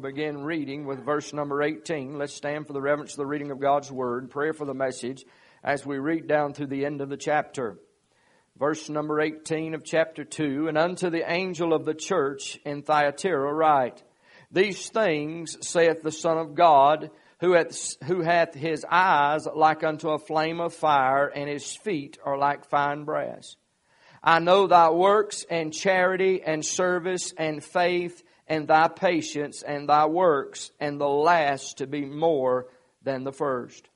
Begin reading with verse number 18. Let's stand for the reverence of the reading of God's Word, prayer for the message as we read down through the end of the chapter. Verse number 18 of chapter 2 And unto the angel of the church in Thyatira write, These things saith the Son of God, who hath, who hath his eyes like unto a flame of fire, and his feet are like fine brass. I know thy works and charity and service and faith and thy patience and thy works, and the last to be more than the first.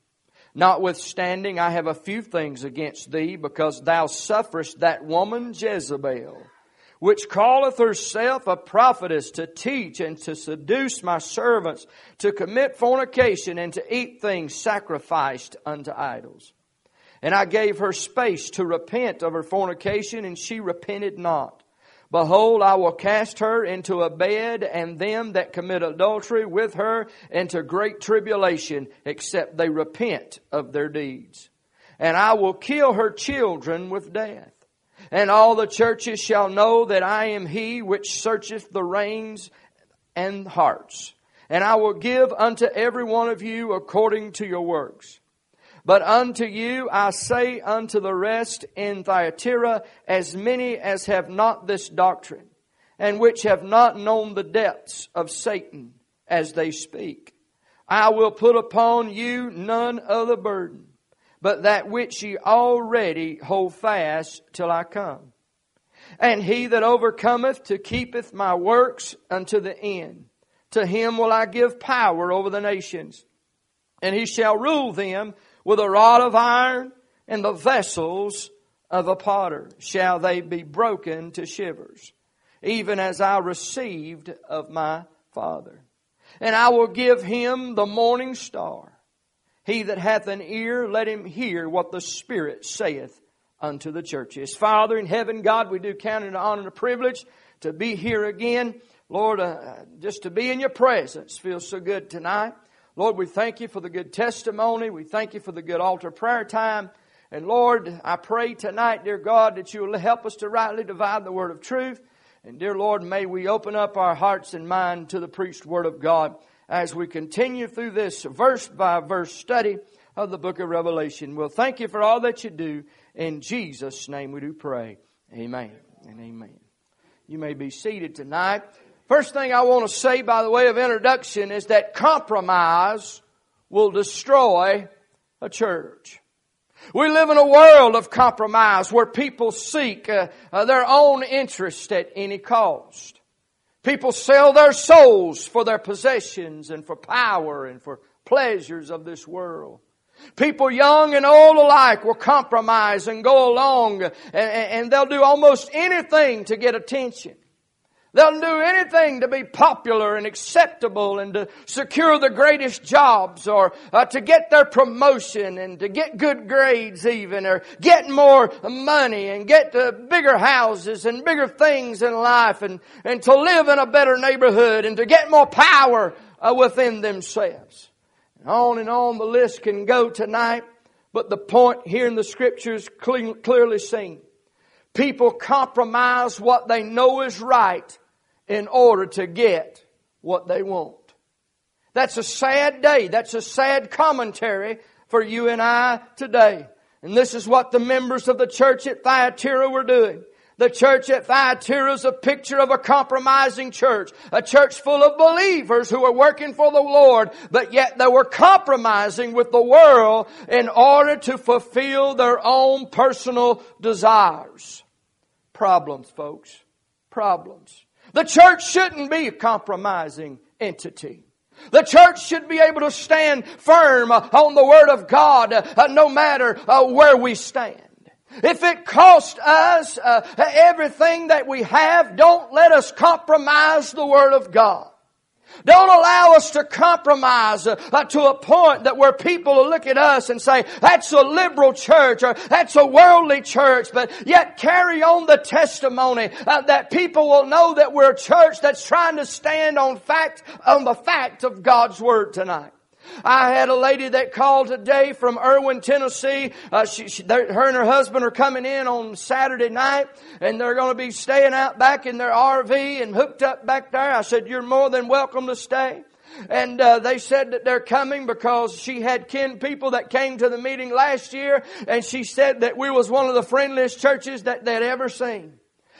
Notwithstanding, I have a few things against thee, because thou sufferest that woman Jezebel, which calleth herself a prophetess to teach and to seduce my servants to commit fornication and to eat things sacrificed unto idols. And I gave her space to repent of her fornication, and she repented not. Behold, I will cast her into a bed, and them that commit adultery with her into great tribulation, except they repent of their deeds. And I will kill her children with death. And all the churches shall know that I am he which searcheth the reins and hearts. And I will give unto every one of you according to your works. But unto you I say unto the rest in Thyatira, as many as have not this doctrine, and which have not known the depths of Satan as they speak. I will put upon you none other burden, but that which ye already hold fast till I come. And he that overcometh to keepeth my works unto the end, to him will I give power over the nations, and he shall rule them with a rod of iron and the vessels of a potter shall they be broken to shivers, even as I received of my Father. And I will give him the morning star. He that hath an ear, let him hear what the Spirit saith unto the churches. Father in heaven, God, we do count it an honor and a privilege to be here again. Lord, uh, just to be in your presence feels so good tonight. Lord, we thank you for the good testimony. We thank you for the good altar prayer time. And Lord, I pray tonight, dear God, that you will help us to rightly divide the word of truth. And dear Lord, may we open up our hearts and mind to the preached word of God as we continue through this verse by verse study of the book of Revelation. We'll thank you for all that you do. In Jesus' name we do pray. Amen and amen. You may be seated tonight. First thing I want to say by the way of introduction is that compromise will destroy a church. We live in a world of compromise where people seek uh, uh, their own interest at any cost. People sell their souls for their possessions and for power and for pleasures of this world. People young and old alike will compromise and go along and, and they'll do almost anything to get attention. They'll do anything to be popular and acceptable and to secure the greatest jobs or uh, to get their promotion and to get good grades even or get more money and get uh, bigger houses and bigger things in life and, and to live in a better neighborhood and to get more power uh, within themselves. And on and on the list can go tonight, but the point here in the scriptures clearly seen. People compromise what they know is right in order to get what they want. That's a sad day. That's a sad commentary for you and I today. And this is what the members of the church at Thyatira were doing. The church at Thyatira is a picture of a compromising church. A church full of believers who were working for the Lord, but yet they were compromising with the world in order to fulfill their own personal desires. Problems, folks. Problems. The church shouldn't be a compromising entity. The church should be able to stand firm on the Word of God uh, no matter uh, where we stand. If it costs us uh, everything that we have, don't let us compromise the Word of God. Don't allow us to compromise uh, uh, to a point that where people will look at us and say, that's a liberal church or that's a worldly church, but yet carry on the testimony uh, that people will know that we're a church that's trying to stand on fact, on the fact of God's Word tonight. I had a lady that called today from Erwin, Tennessee. Uh, she, she, her and her husband are coming in on Saturday night, and they're going to be staying out back in their RV and hooked up back there. I said, "You're more than welcome to stay." And uh, they said that they're coming because she had kin people that came to the meeting last year, and she said that we was one of the friendliest churches that they'd ever seen.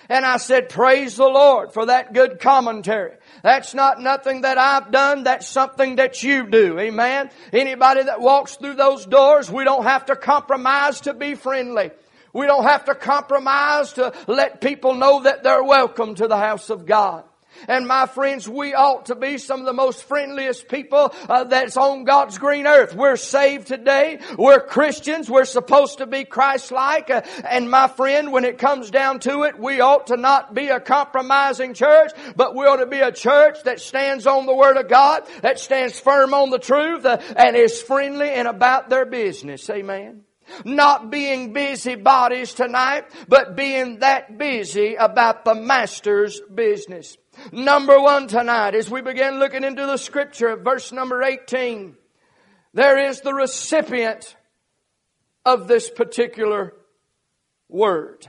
And I said, praise the Lord for that good commentary. That's not nothing that I've done. That's something that you do. Amen. Anybody that walks through those doors, we don't have to compromise to be friendly. We don't have to compromise to let people know that they're welcome to the house of God. And my friends, we ought to be some of the most friendliest people uh, that's on God's green earth. We're saved today. We're Christians. We're supposed to be Christ-like. Uh, and my friend, when it comes down to it, we ought to not be a compromising church, but we ought to be a church that stands on the Word of God, that stands firm on the truth, uh, and is friendly and about their business. Amen. Not being busy bodies tonight, but being that busy about the Master's business. Number one tonight, as we begin looking into the scripture, verse number 18, there is the recipient of this particular word.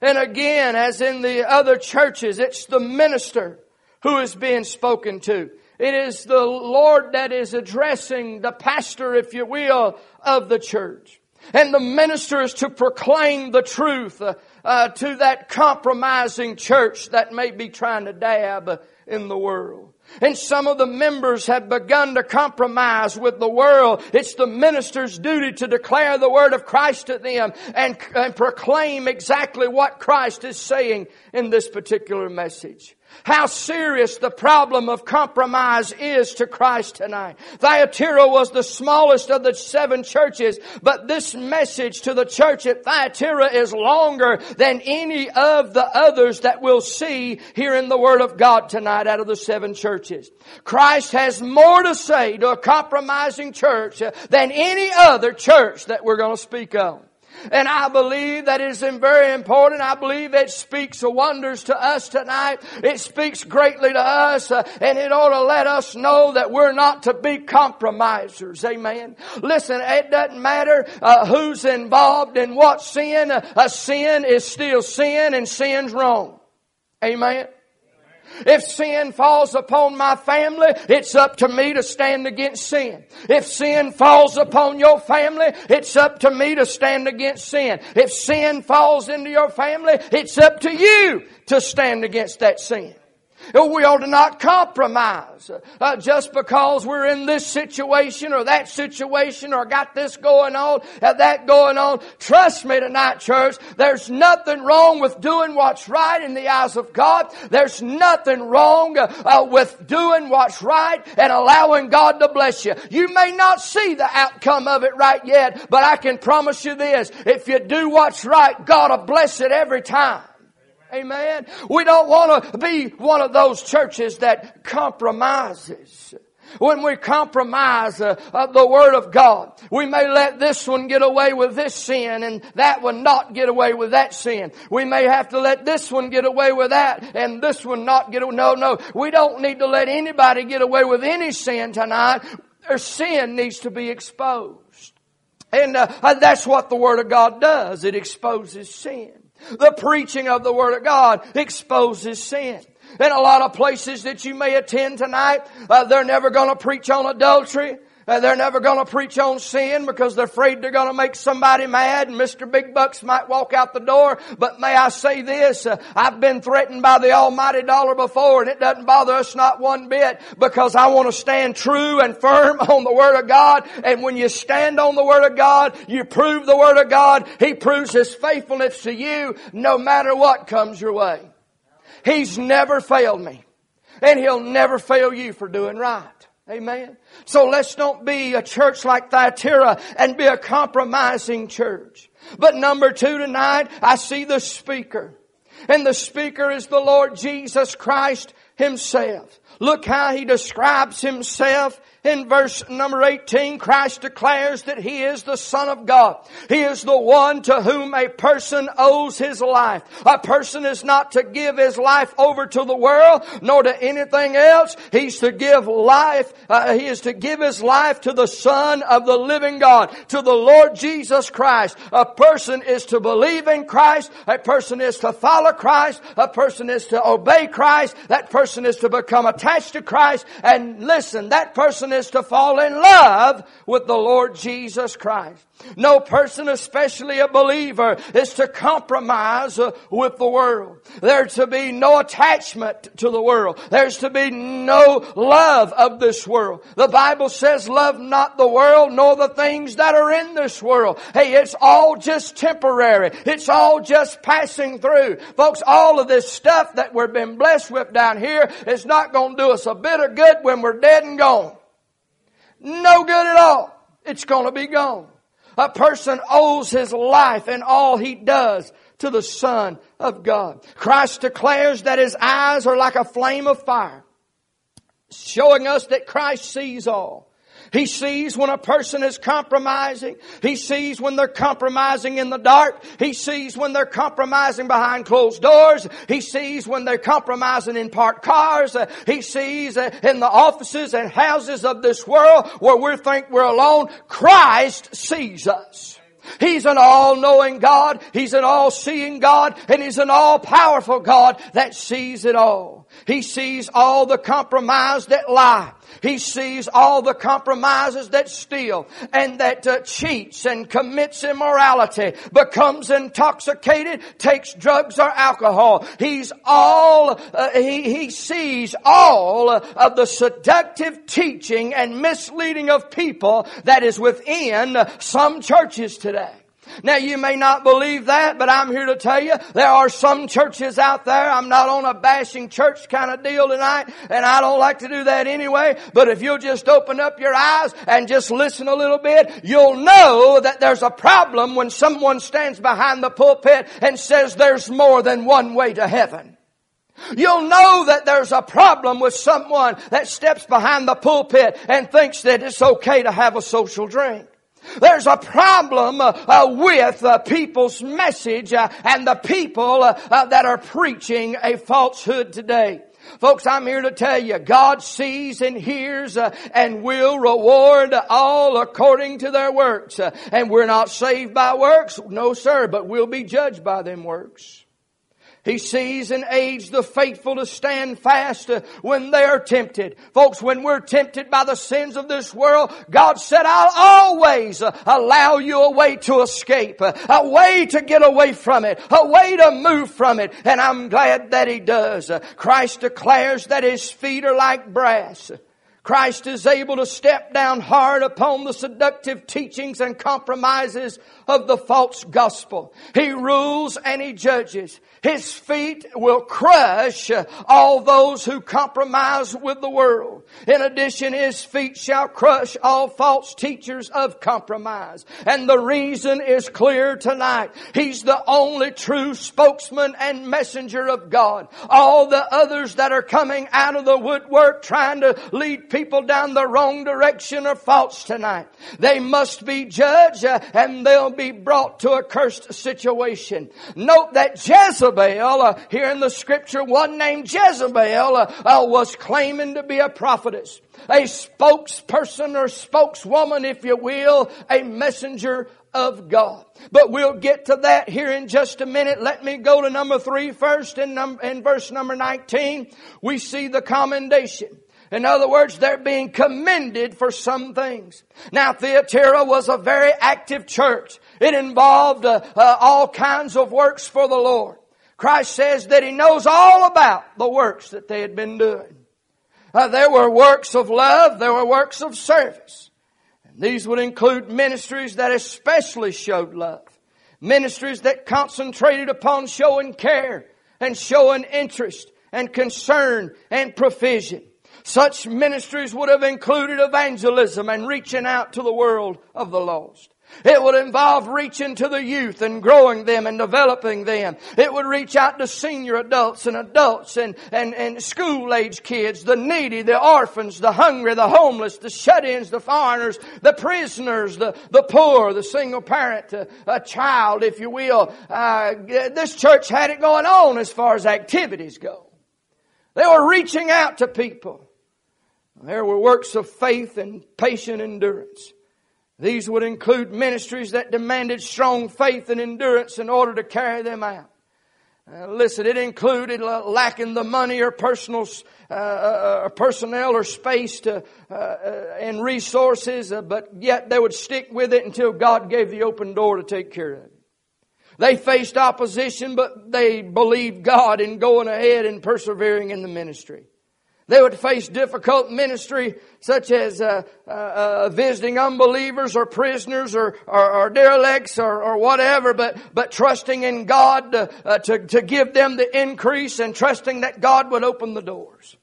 And again, as in the other churches, it's the minister who is being spoken to. It is the Lord that is addressing the pastor, if you will, of the church. And the minister is to proclaim the truth uh, uh, to that compromising church that may be trying to dab in the world. And some of the members have begun to compromise with the world. It's the minister's duty to declare the word of Christ to them and, and proclaim exactly what Christ is saying in this particular message how serious the problem of compromise is to Christ tonight. Thyatira was the smallest of the seven churches, but this message to the church at Thyatira is longer than any of the others that we'll see here in the Word of God tonight out of the seven churches. Christ has more to say to a compromising church than any other church that we're going to speak of. And I believe that is very important. I believe it speaks wonders to us tonight. It speaks greatly to us, uh, and it ought to let us know that we're not to be compromisers. Amen. Listen, it doesn't matter uh, who's involved in what sin. A sin is still sin, and sin's wrong. Amen. If sin falls upon my family, it's up to me to stand against sin. If sin falls upon your family, it's up to me to stand against sin. If sin falls into your family, it's up to you to stand against that sin. We ought to not compromise uh, just because we're in this situation or that situation or got this going on, uh, that going on. Trust me tonight, church, there's nothing wrong with doing what's right in the eyes of God. There's nothing wrong uh, with doing what's right and allowing God to bless you. You may not see the outcome of it right yet, but I can promise you this. If you do what's right, God will bless it every time. Amen. We don't want to be one of those churches that compromises. When we compromise uh, uh, the Word of God, we may let this one get away with this sin and that one not get away with that sin. We may have to let this one get away with that and this one not get away. No, no. We don't need to let anybody get away with any sin tonight. Their sin needs to be exposed. And uh, that's what the Word of God does. It exposes sin. The preaching of the Word of God exposes sin. In a lot of places that you may attend tonight, uh, they're never going to preach on adultery. Uh, they're never going to preach on sin because they're afraid they're going to make somebody mad and Mr. Big Bucks might walk out the door. But may I say this, uh, I've been threatened by the almighty dollar before and it doesn't bother us not one bit because I want to stand true and firm on the Word of God. And when you stand on the Word of God, you prove the Word of God. He proves His faithfulness to you no matter what comes your way. He's never failed me. And He'll never fail you for doing right. Amen. So let's don't be a church like Thyatira and be a compromising church. But number two tonight, I see the speaker. And the speaker is the Lord Jesus Christ Himself. Look how he describes himself in verse number 18, Christ declares that He is the Son of God. He is the one to whom a person owes his life. A person is not to give his life over to the world, nor to anything else. He's to give life, uh, he is to give his life to the Son of the living God, to the Lord Jesus Christ. A person is to believe in Christ. A person is to follow Christ. A person is to obey Christ. That person is to become attached to Christ. And listen, that person person is to fall in love with the Lord Jesus Christ. No person, especially a believer, is to compromise uh, with the world. There's to be no attachment to the world. There's to be no love of this world. The Bible says, love not the world nor the things that are in this world. Hey, it's all just temporary. It's all just passing through. Folks, all of this stuff that we've been blessed with down here is not going to do us a bit of good when we're dead and gone. No good at all. It's going to be gone. A person owes his life and all he does to the Son of God. Christ declares that his eyes are like a flame of fire, showing us that Christ sees all. He sees when a person is compromising. He sees when they're compromising in the dark. He sees when they're compromising behind closed doors. He sees when they're compromising in parked cars. He sees uh, in the offices and houses of this world where we think we're alone. Christ sees us. He's an all-knowing God. He's an all-seeing God. And He's an all-powerful God that sees it all. He sees all the compromise that lie. He sees all the compromises that steal and that uh, cheats and commits immorality, becomes intoxicated, takes drugs or alcohol. He's all, uh, he, he sees all of the seductive teaching and misleading of people that is within some churches today. Now you may not believe that, but I'm here to tell you there are some churches out there. I'm not on a bashing church kind of deal tonight, and I don't like to do that anyway. But if you'll just open up your eyes and just listen a little bit, you'll know that there's a problem when someone stands behind the pulpit and says there's more than one way to heaven. You'll know that there's a problem with someone that steps behind the pulpit and thinks that it's okay to have a social drink. There's a problem uh, uh, with uh, people's message uh, and the people uh, uh, that are preaching a falsehood today. Folks, I'm here to tell you, God sees and hears and will reward all according to their works. and we're not saved by works, no sir, but we'll be judged by them works. He sees and aids the faithful to stand fast uh, when they are tempted. Folks, when we're tempted by the sins of this world, God said, I'll always uh, allow you a way to escape, uh, a way to get away from it, a way to move from it. And I'm glad that He does. Christ declares that His feet are like brass. Christ is able to step down hard upon the seductive teachings and compromises of the false gospel. He rules and he judges. His feet will crush all those who compromise with the world. In addition, his feet shall crush all false teachers of compromise. And the reason is clear tonight. He's the only true spokesman and messenger of God. All the others that are coming out of the woodwork trying to lead people down the wrong direction are false tonight. They must be judged and they'll be brought to a cursed situation. Note that Jezebel uh, here in the scripture, one named Jezebel uh, uh, was claiming to be a prophetess, a spokesperson or spokeswoman, if you will, a messenger of God. But we'll get to that here in just a minute. Let me go to number three first in, num- in verse number 19. We see the commendation. In other words, they're being commended for some things. Now, Thyatira was a very active church. It involved uh, uh, all kinds of works for the Lord. Christ says that He knows all about the works that they had been doing. Uh, there were works of love, there were works of service. And these would include ministries that especially showed love. Ministries that concentrated upon showing care and showing interest and concern and provision. Such ministries would have included evangelism and reaching out to the world of the lost. It would involve reaching to the youth and growing them and developing them. It would reach out to senior adults and adults and, and, and school age kids, the needy, the orphans, the hungry, the homeless, the shut-ins, the foreigners, the prisoners, the, the poor, the single parent, a, a child, if you will. Uh, this church had it going on as far as activities go. They were reaching out to people. There were works of faith and patient endurance. These would include ministries that demanded strong faith and endurance in order to carry them out. Uh, listen, it included lacking the money or personal, uh, uh, personnel or space to, uh, uh, and resources, uh, but yet they would stick with it until God gave the open door to take care of it. They faced opposition, but they believed God in going ahead and persevering in the ministry. They would face difficult ministry such as uh, uh, uh, visiting unbelievers or prisoners or, or, or derelicts or, or, whatever, but, but trusting in God to, uh, to, to give them the increase and trusting that God would open the doors.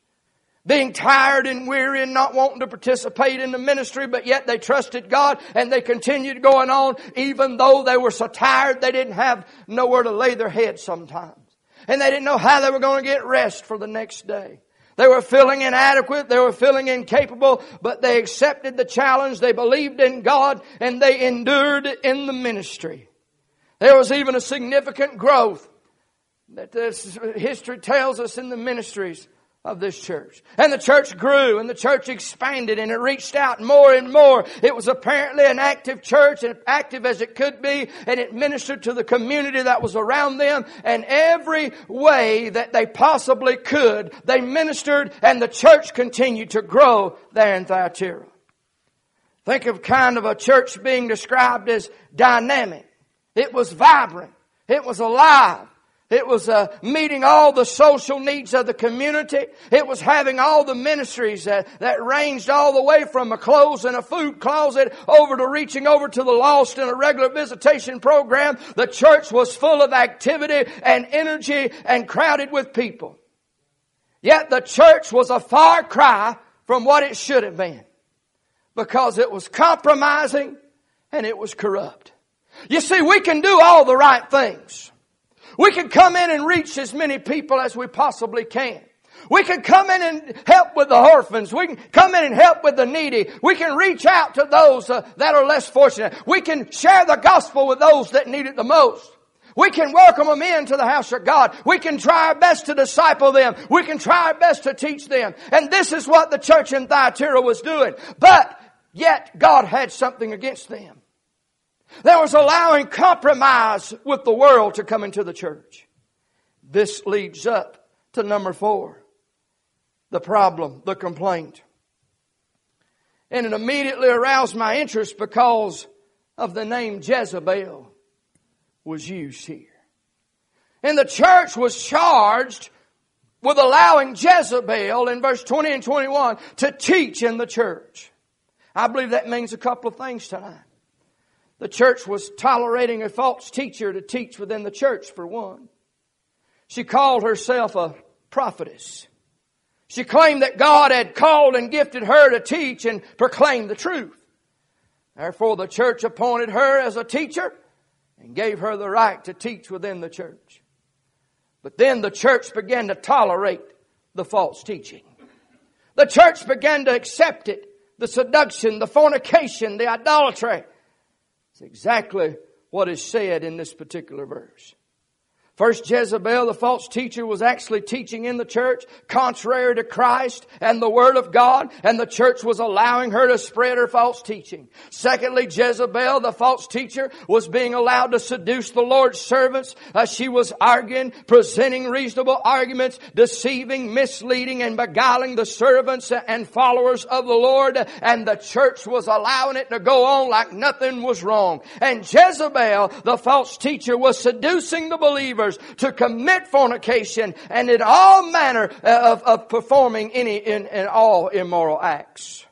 Being tired and weary and not wanting to participate in the ministry, but yet they trusted God and they continued going on even though they were so tired they didn't have nowhere to lay their head sometimes. And they didn't know how they were going to get rest for the next day. They were feeling inadequate. They were feeling incapable, but they accepted the challenge. They believed in God and they endured in the ministry. There was even a significant growth that this history tells us in the ministries of this church. And the church grew and the church expanded and it reached out more and more. It was apparently an active church and active as it could be and it ministered to the community that was around them and every way that they possibly could, they ministered and the church continued to grow there in Thyatira. Think of kind of a church being described as dynamic. It was vibrant. It was alive. It was uh, meeting all the social needs of the community. It was having all the ministries that, that ranged all the way from a clothes and a food closet over to reaching over to the lost in a regular visitation program. The church was full of activity and energy and crowded with people. Yet the church was a far cry from what it should have been because it was compromising and it was corrupt. You see, we can do all the right things. We can come in and reach as many people as we possibly can. We can come in and help with the orphans. We can come in and help with the needy. We can reach out to those uh, that are less fortunate. We can share the gospel with those that need it the most. We can welcome them into the house of God. We can try our best to disciple them. We can try our best to teach them. And this is what the church in Thyatira was doing. But yet God had something against them. There was allowing compromise with the world to come into the church. This leads up to number four. The problem, the complaint. And it immediately aroused my interest because of the name Jezebel was used here. And the church was charged with allowing Jezebel in verse 20 and 21 to teach in the church. I believe that means a couple of things tonight. The church was tolerating a false teacher to teach within the church, for one. She called herself a prophetess. She claimed that God had called and gifted her to teach and proclaim the truth. Therefore, the church appointed her as a teacher and gave her the right to teach within the church. But then the church began to tolerate the false teaching. The church began to accept it. The seduction, the fornication, the idolatry, it's exactly what is said in this particular verse. First, Jezebel, the false teacher, was actually teaching in the church contrary to Christ and the Word of God, and the church was allowing her to spread her false teaching. Secondly, Jezebel, the false teacher, was being allowed to seduce the Lord's servants. as she was arguing, presenting reasonable arguments, deceiving, misleading, and beguiling the servants and followers of the Lord, and the church was allowing it to go on like nothing was wrong. And Jezebel, the false teacher, was seducing the believers to commit fornication and in all manner uh, of, of performing any in, in all immoral acts.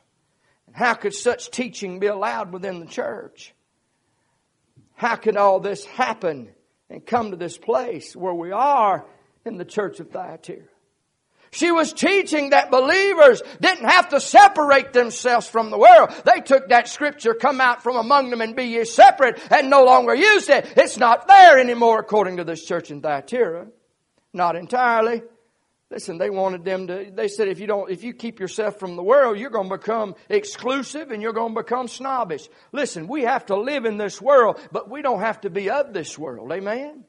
How could such teaching be allowed within the church? How could all this happen and come to this place where we are in the church of Thyatira? She was teaching that believers didn't have to separate themselves from the world. They took that scripture, come out from among them and be ye separate, and no longer used it. It's not there anymore according to this church in Thyatira. Not entirely. Listen, they wanted them to, they said if you don't, if you keep yourself from the world, you're going to become exclusive and you're going to become snobbish. Listen, we have to live in this world, but we don't have to be of this world. Amen?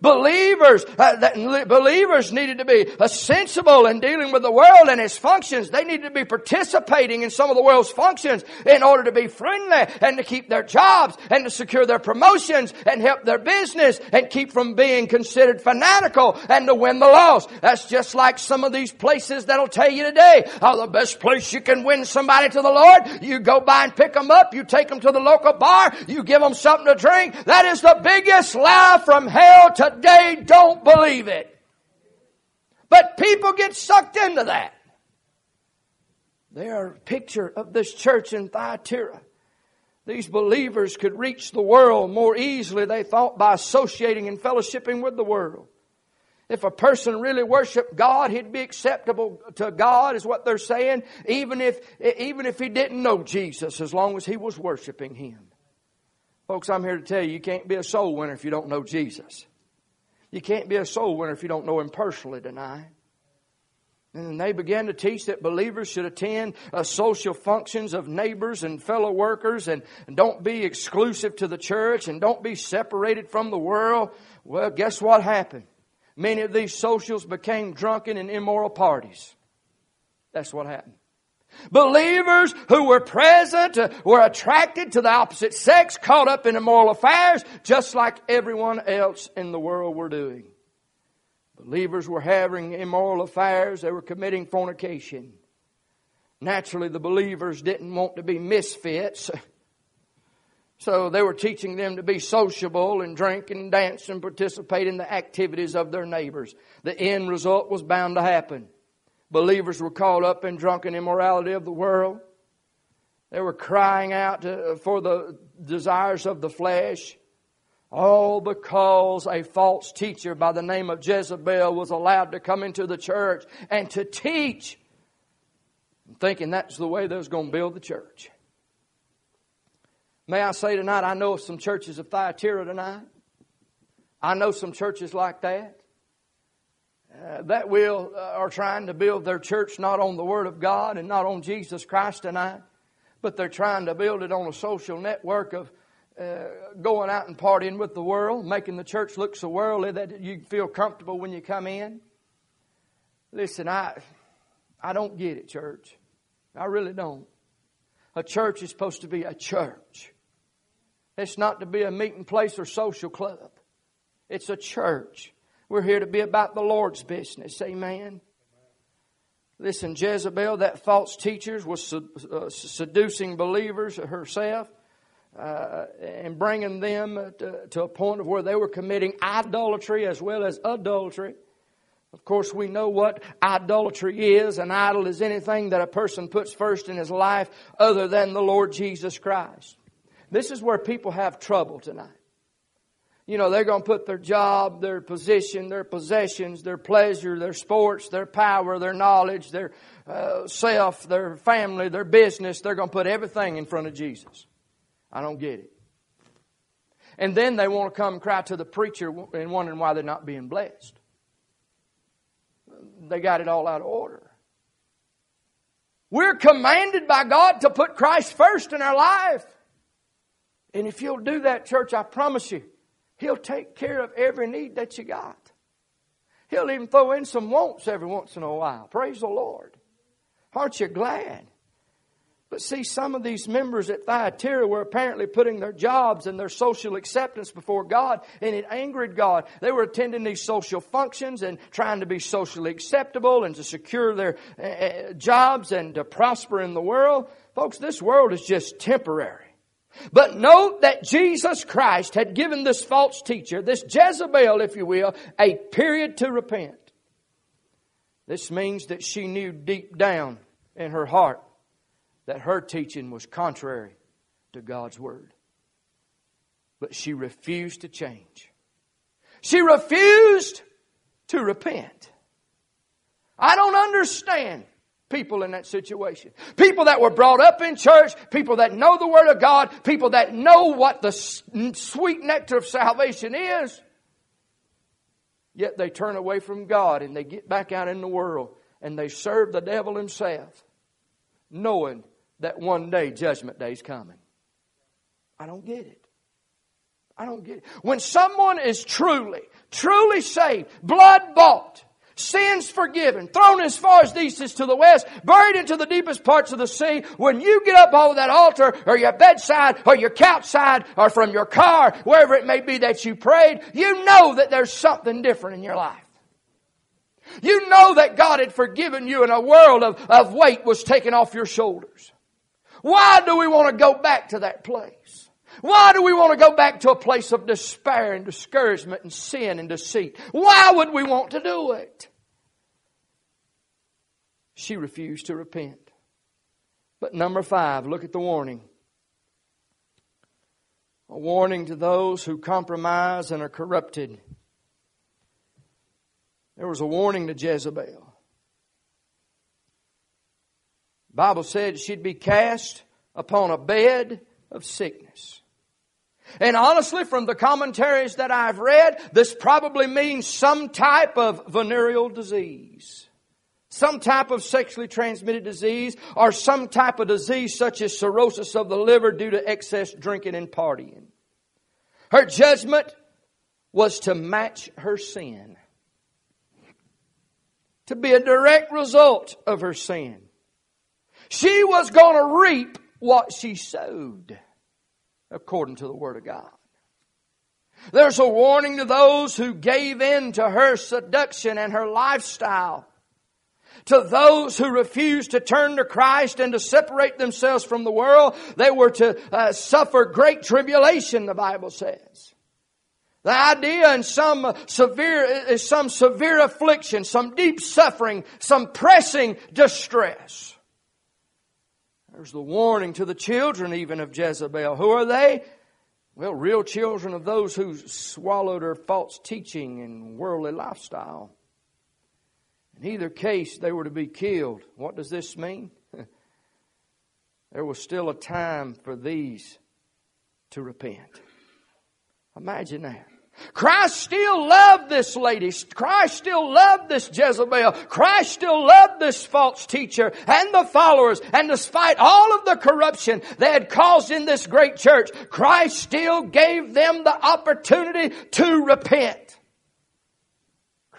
Believers, uh, believers needed to be uh, sensible in dealing with the world and its functions. They needed to be participating in some of the world's functions in order to be friendly and to keep their jobs and to secure their promotions and help their business and keep from being considered fanatical and to win the lost. That's just like some of these places that'll tell you today, oh, the best place you can win somebody to the Lord, you go by and pick them up, you take them to the local bar, you give them something to drink. That is the biggest lie from hell today don't believe it. But people get sucked into that. They are a picture of this church in Thyatira. These believers could reach the world more easily, they thought, by associating and fellowshipping with the world. If a person really worshiped God, he'd be acceptable to God, is what they're saying, even if, even if he didn't know Jesus, as long as he was worshiping Him. Folks, I'm here to tell you, you can't be a soul winner if you don't know Jesus. You can't be a soul winner if you don't know Him personally tonight. And they began to teach that believers should attend uh, social functions of neighbors and fellow workers and, and don't be exclusive to the church and don't be separated from the world. Well, guess what happened? Many of these socials became drunken and immoral parties. That's what happened. Believers who were present uh, were attracted to the opposite sex, caught up in immoral affairs, just like everyone else in the world were doing. Believers were having immoral affairs, they were committing fornication. Naturally, the believers didn't want to be misfits. So they were teaching them to be sociable and drink and dance and participate in the activities of their neighbors. The end result was bound to happen. Believers were caught up in drunken immorality of the world. They were crying out for the desires of the flesh. All because a false teacher by the name of Jezebel was allowed to come into the church and to teach, thinking that's the way they was going to build the church. May I say tonight, I know some churches of Thyatira tonight. I know some churches like that. Uh, that will uh, are trying to build their church not on the Word of God and not on Jesus Christ tonight, but they're trying to build it on a social network of uh, going out and partying with the world, making the church look so worldly that you feel comfortable when you come in. Listen, I I don't get it, church. I really don't. A church is supposed to be a church. It's not to be a meeting place or social club. It's a church. We're here to be about the Lord's business. Amen. Listen, Jezebel, that false teacher, was uh, seducing believers herself uh, and bringing them to, to a point of where they were committing idolatry as well as adultery. Of course, we know what idolatry is. An idol is anything that a person puts first in his life other than the Lord Jesus Christ. This is where people have trouble tonight you know, they're going to put their job, their position, their possessions, their pleasure, their sports, their power, their knowledge, their uh, self, their family, their business. They're going to put everything in front of Jesus. I don't get it. And then they want to come cry to the preacher and wondering why they're not being blessed. They got it all out of order. We're commanded by God to put Christ first in our life. And if you'll do that, church, I promise you, He'll take care of every need that you got. He'll even throw in some wants every once in a while. Praise the Lord. Aren't you glad? But see, some of these members at Thyatira were apparently putting their jobs and their social acceptance before God, and it angered God. They were attending these social functions and trying to be socially acceptable and to secure their uh, jobs and to prosper in the world. Folks, this world is just temporary. But note that Jesus Christ had given this false teacher, this Jezebel, if you will, a period to repent. This means that she knew deep down in her heart that her teaching was contrary to God's Word. But she refused to change. She refused to repent. I don't understand people in that situation. People that were brought up in church, people that know the Word of God, people that know what the sweet nectar of salvation is. Yet they turn away from God and they get back out in the world and they serve the devil himself, knowing that one day Judgment Day is coming. I don't get it. I don't get it. When someone is truly, truly saved, blood bought, sins forgiven, thrown as far as the east is to the west, buried into the deepest parts of the sea, when you get up over that altar or your bedside or your couch side or from your car, wherever it may be that you prayed, you know that there's something different in your life. You know that God had forgiven you and a world of, of weight was taken off your shoulders. Why do we want to go back to that place? Why do we want to go back to a place of despair and discouragement and sin and deceit? Why would we want to do it? She refused to repent. But number five, look at the warning. A warning to those who compromise and are corrupted. There was a warning to Jezebel. Bible said she'd be cast upon a bed of sickness. And honestly, from the commentaries that I've read, this probably means some type of venereal disease. Some type of sexually transmitted disease or some type of disease such as cirrhosis of the liver due to excess drinking and partying. Her judgment was to match her sin to be a direct result of her sin. She was going to reap what she sowed, according to the Word of God. There's a warning to those who gave in to her seduction and her lifestyle. To those who refused to turn to Christ and to separate themselves from the world, they were to uh, suffer great tribulation, the Bible says. The idea in some severe, is some severe affliction, some deep suffering, some pressing distress. There's the warning to the children even of Jezebel. Who are they? Well, real children of those who swallowed her false teaching and worldly lifestyle. In either case, they were to be killed. What does this mean? there was still a time for these to repent. Imagine that. Christ still loved this lady. Christ still loved this Jezebel. Christ still loved this false teacher and the followers. And despite all of the corruption they had caused in this great church, Christ still gave them the opportunity to repent.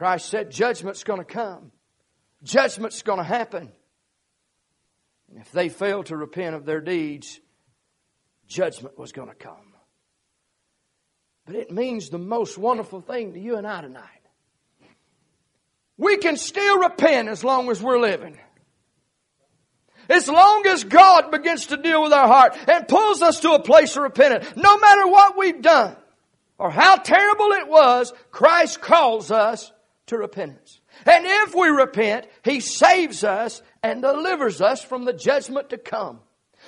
Christ said judgment's going to come. Judgment's going to happen. And if they failed to repent of their deeds, judgment was going to come. But it means the most wonderful thing to you and I tonight. We can still repent as long as we're living. As long as God begins to deal with our heart and pulls us to a place of repentance, no matter what we've done or how terrible it was, Christ calls us to repentance. And if we repent, He saves us and delivers us from the judgment to come.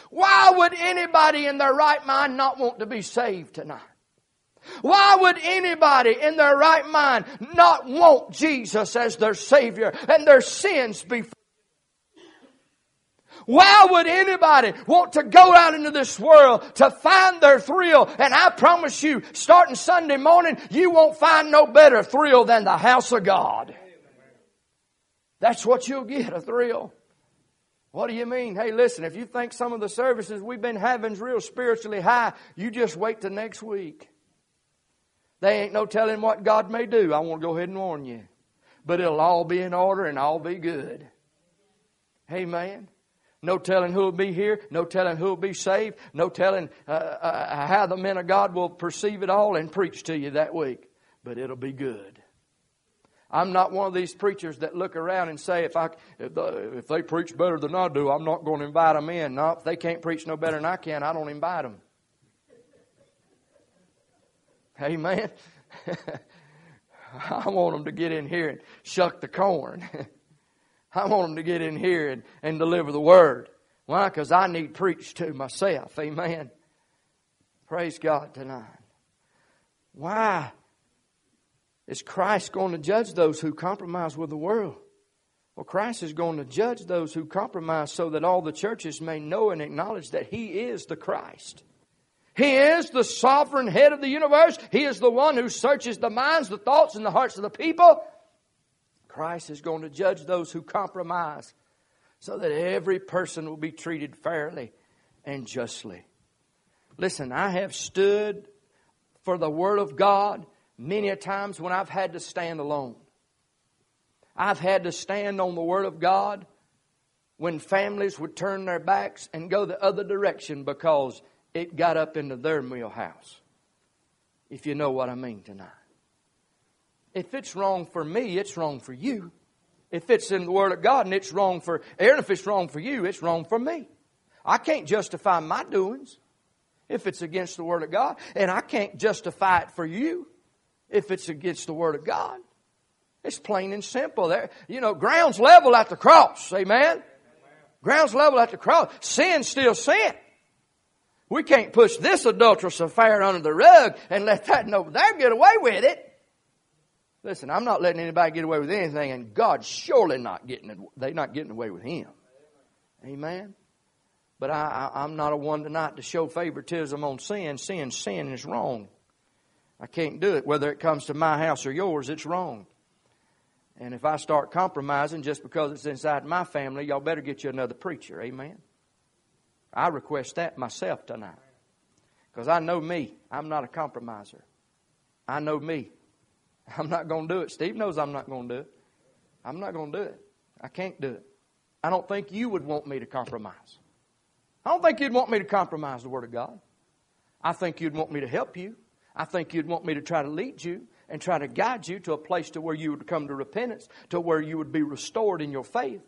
Why would anybody in their right mind not want to be saved tonight? Why would anybody in their right mind not want Jesus as their Savior and their sins be why would anybody want to go out into this world to find their thrill? And I promise you, starting Sunday morning, you won't find no better thrill than the house of God. That's what you'll get, a thrill. What do you mean? Hey, listen, if you think some of the services we've been having is real spiritually high, you just wait till next week. They ain't no telling what God may do. I want to go ahead and warn you. But it'll all be in order and all be good. Amen. No telling who'll be here. No telling who'll be saved. No telling uh, uh, how the men of God will perceive it all and preach to you that week. But it'll be good. I'm not one of these preachers that look around and say, if I if, the, if they preach better than I do, I'm not going to invite them in. No, if they can't preach no better than I can, I don't invite them. Amen. I want them to get in here and shuck the corn. I want them to get in here and, and deliver the word. Why? Because I need preached to myself. Amen. Praise God tonight. Why is Christ going to judge those who compromise with the world? Well, Christ is going to judge those who compromise so that all the churches may know and acknowledge that He is the Christ. He is the sovereign head of the universe. He is the one who searches the minds, the thoughts, and the hearts of the people. Christ is going to judge those who compromise so that every person will be treated fairly and justly. Listen, I have stood for the Word of God many a times when I've had to stand alone. I've had to stand on the Word of God when families would turn their backs and go the other direction because it got up into their wheelhouse. If you know what I mean tonight. If it's wrong for me, it's wrong for you. If it's in the Word of God and it's wrong for Aaron, if it's wrong for you, it's wrong for me. I can't justify my doings if it's against the Word of God, and I can't justify it for you if it's against the Word of God. It's plain and simple. There, you know, ground's level at the cross. Amen. Ground's level at the cross. Sin still sin. We can't push this adulterous affair under the rug and let that over there get away with it. Listen, I'm not letting anybody get away with anything, and God's surely not getting it. They're not getting away with Him. Amen. But I, I, I'm not a one tonight to show favoritism on sin. Sin, sin is wrong. I can't do it. Whether it comes to my house or yours, it's wrong. And if I start compromising just because it's inside my family, y'all better get you another preacher. Amen. I request that myself tonight. Because I know me. I'm not a compromiser. I know me. I'm not going to do it. Steve knows I'm not going to do it. I'm not going to do it. I can't do it. I don't think you would want me to compromise. I don't think you'd want me to compromise the Word of God. I think you'd want me to help you. I think you'd want me to try to lead you and try to guide you to a place to where you would come to repentance, to where you would be restored in your faith.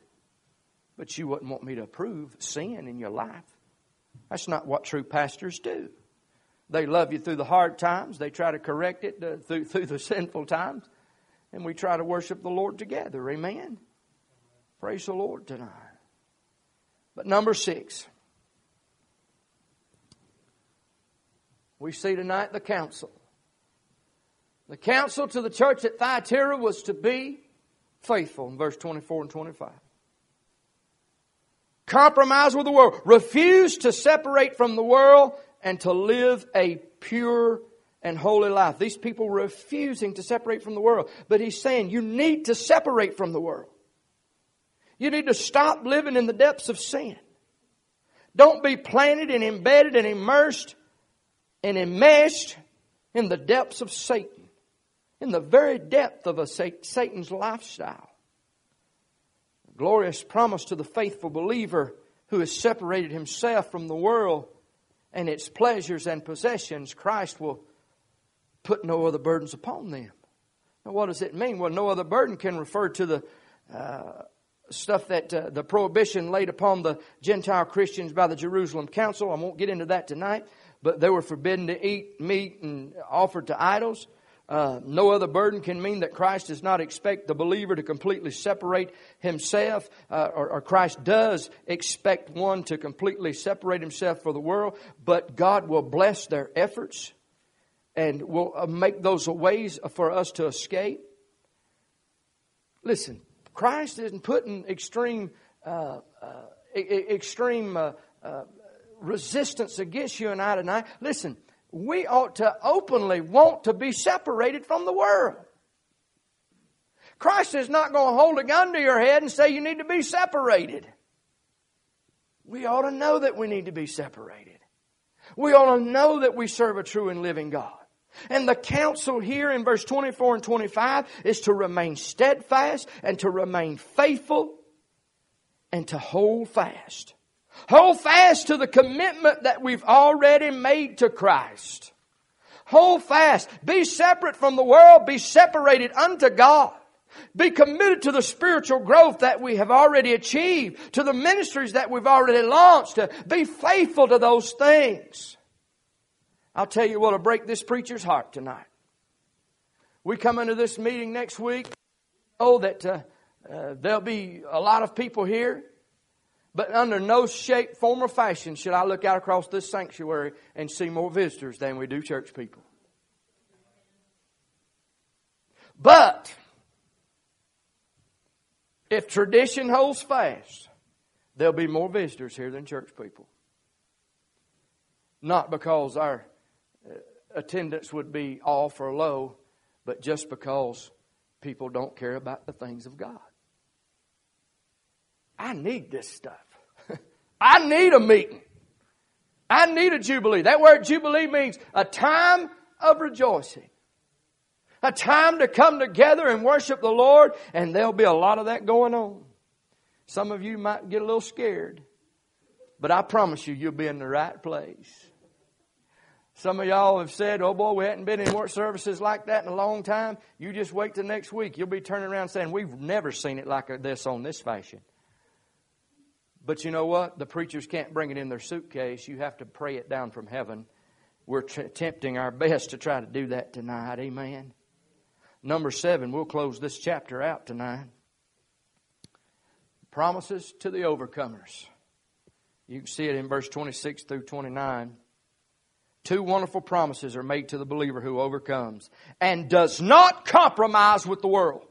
But you wouldn't want me to approve sin in your life. That's not what true pastors do. They love you through the hard times. They try to correct it through, through the sinful times. And we try to worship the Lord together. Amen. Praise the Lord tonight. But number six, we see tonight the counsel. The counsel to the church at Thyatira was to be faithful in verse 24 and 25. Compromise with the world. Refuse to separate from the world and to live a pure and holy life. These people refusing to separate from the world. But he's saying you need to separate from the world. You need to stop living in the depths of sin. Don't be planted and embedded and immersed and enmeshed in the depths of Satan, in the very depth of a Satan's lifestyle. Glorious promise to the faithful believer who has separated himself from the world and its pleasures and possessions. Christ will put no other burdens upon them. Now, what does it mean? Well, no other burden can refer to the uh, stuff that uh, the prohibition laid upon the Gentile Christians by the Jerusalem Council. I won't get into that tonight but they were forbidden to eat meat and offered to idols. Uh, no other burden can mean that Christ does not expect the believer to completely separate himself, uh, or, or, Christ does expect one to completely separate himself for the world, but God will bless their efforts and will uh, make those ways for us to escape. Listen, Christ isn't putting extreme, uh, uh, extreme uh, resistance against you and I tonight. Listen, we ought to openly want to be separated from the world. Christ is not going to hold a gun to your head and say you need to be separated. We ought to know that we need to be separated. We ought to know that we serve a true and living God. And the counsel here in verse 24 and 25 is to remain steadfast and to remain faithful and to hold fast. Hold fast to the commitment that we've already made to Christ. Hold fast. Be separate from the world. Be separated unto God. Be committed to the spiritual growth that we have already achieved, to the ministries that we've already launched. To be faithful to those things. I'll tell you what'll break this preacher's heart tonight. We come into this meeting next week. Oh, that uh, uh, there'll be a lot of people here. But under no shape, form, or fashion should I look out across this sanctuary and see more visitors than we do church people. But If tradition holds fast, there'll be more visitors here than church people. Not because our uh, attendance would be off or low, but just because people don't care about the things of God. I need this stuff. I need a meeting. I need a jubilee. That word jubilee means a time of rejoicing. A time to come together and worship the Lord, and there'll be a lot of that going on. Some of you might get a little scared, but I promise you, you'll be in the right place. Some of y'all have said, oh boy, we hadn't been in work services like that in a long time. You just wait till next week. You'll be turning around saying, we've never seen it like this on this fashion. But you know what? The preachers can't bring it in their suitcase. You have to pray it down from heaven. We're t- attempting our best to try to do that tonight. Amen. Number seven, we'll close this chapter out tonight. Promises to the overcomers. You can see it in verse 26 through 29. Two wonderful promises are made to the believer who overcomes and does not compromise with the world.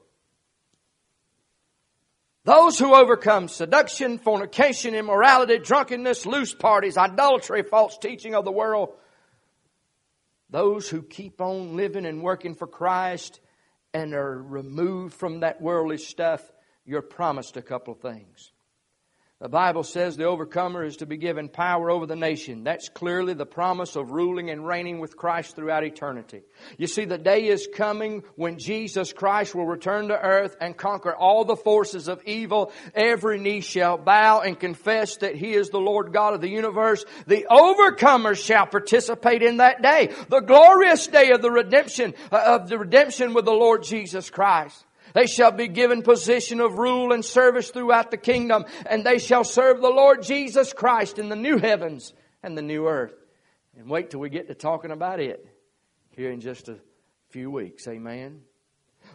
Those who overcome seduction, fornication, immorality, drunkenness, loose parties, idolatry, false teaching of the world. Those who keep on living and working for Christ and are removed from that worldly stuff, you're promised a couple of things. The Bible says the overcomer is to be given power over the nation. That's clearly the promise of ruling and reigning with Christ throughout eternity. You see, the day is coming when Jesus Christ will return to earth and conquer all the forces of evil. Every knee shall bow and confess that He is the Lord God of the universe. The overcomers shall participate in that day. The glorious day of the redemption, uh, of the redemption with the Lord Jesus Christ. They shall be given position of rule and service throughout the kingdom, and they shall serve the Lord Jesus Christ in the new heavens and the new earth. And wait till we get to talking about it here in just a few weeks. Amen.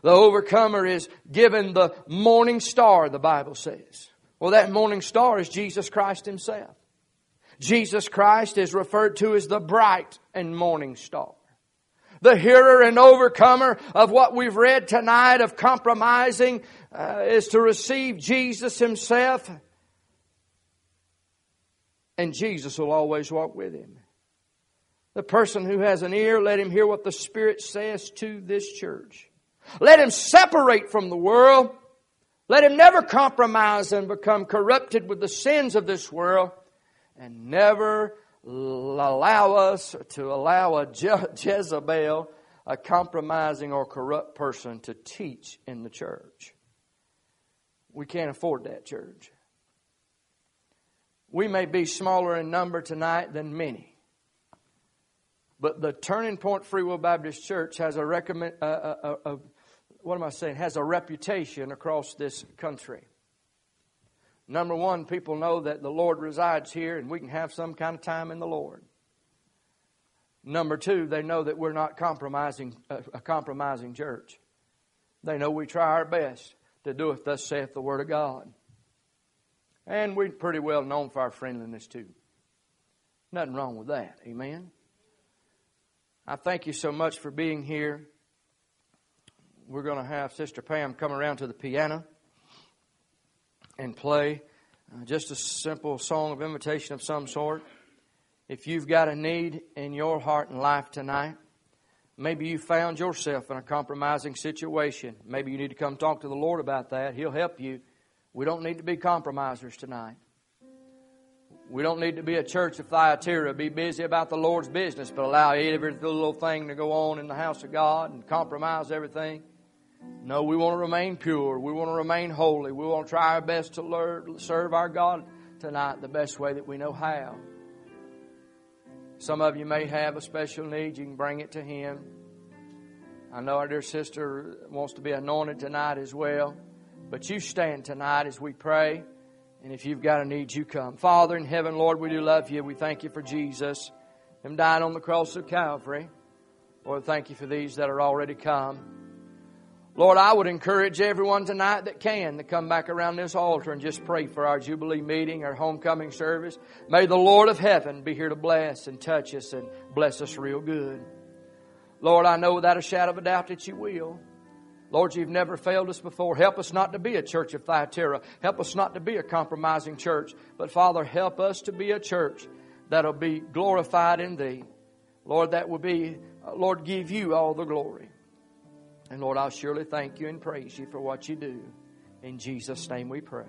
The overcomer is given the morning star, the Bible says. Well, that morning star is Jesus Christ Himself. Jesus Christ is referred to as the bright and morning star the hearer and overcomer of what we've read tonight of compromising uh, is to receive Jesus himself. And Jesus will always walk with him. The person who has an ear, let him hear what the Spirit says to this church. Let him separate from the world. Let him never compromise and become corrupted with the sins of this world and never allow us to allow a Je- Jezebel, a compromising or corrupt person, to teach in the church. We can't afford that, church. We may be smaller in number tonight than many. But the Turning Point Free Will Baptist Church has a recommend, uh, uh, uh, uh what am I saying? Has a reputation across this country. Number one, people know that the Lord resides here and we can have some kind of time in the Lord. Number two, they know that we're not compromising a compromising church. They know we try our best to do it thus saith the Word of God. And we're pretty well known for our friendliness too. Nothing wrong with that. Amen. I thank you so much for being here. We're going to have Sister Pam come around to the piano and play uh, just a simple song of invitation of some sort. If you've got a need in your heart and life tonight, maybe you found yourself in a compromising situation. Maybe you need to come talk to the Lord about that. He'll help you. We don't need to be compromisers tonight. We don't need to be a church of Thyatira, be busy about the Lord's business, but allow every little thing to go on in the house of God and compromise everything. No, we want to remain pure. We want to remain holy. We want to try our best to learn, serve our God tonight the best way that we know how. Some of you may have a special need. You can bring it to Him. I know our dear sister wants to be anointed tonight as well. But you stand tonight as we pray. And if you've got a need, you come. Father in heaven, Lord, we do love you. We thank you for Jesus, Him dying on the cross of Calvary. Lord, thank you for these that are already come. Lord, I would encourage everyone tonight that can to come back around this altar and just pray for our Jubilee meeting, our homecoming service. May the Lord of heaven be here to bless and touch us and bless us real good. Lord, I know without a shadow of a doubt that you will. Lord, you've never failed us before. Help us not to be a church of Thyatira. Help us not to be a compromising church. But Father, help us to be a church that'll be glorified in Thee. Lord, that will be, uh, Lord, give you all the glory. And Lord, I'll surely thank you and praise you for what you do. In Jesus' name we pray.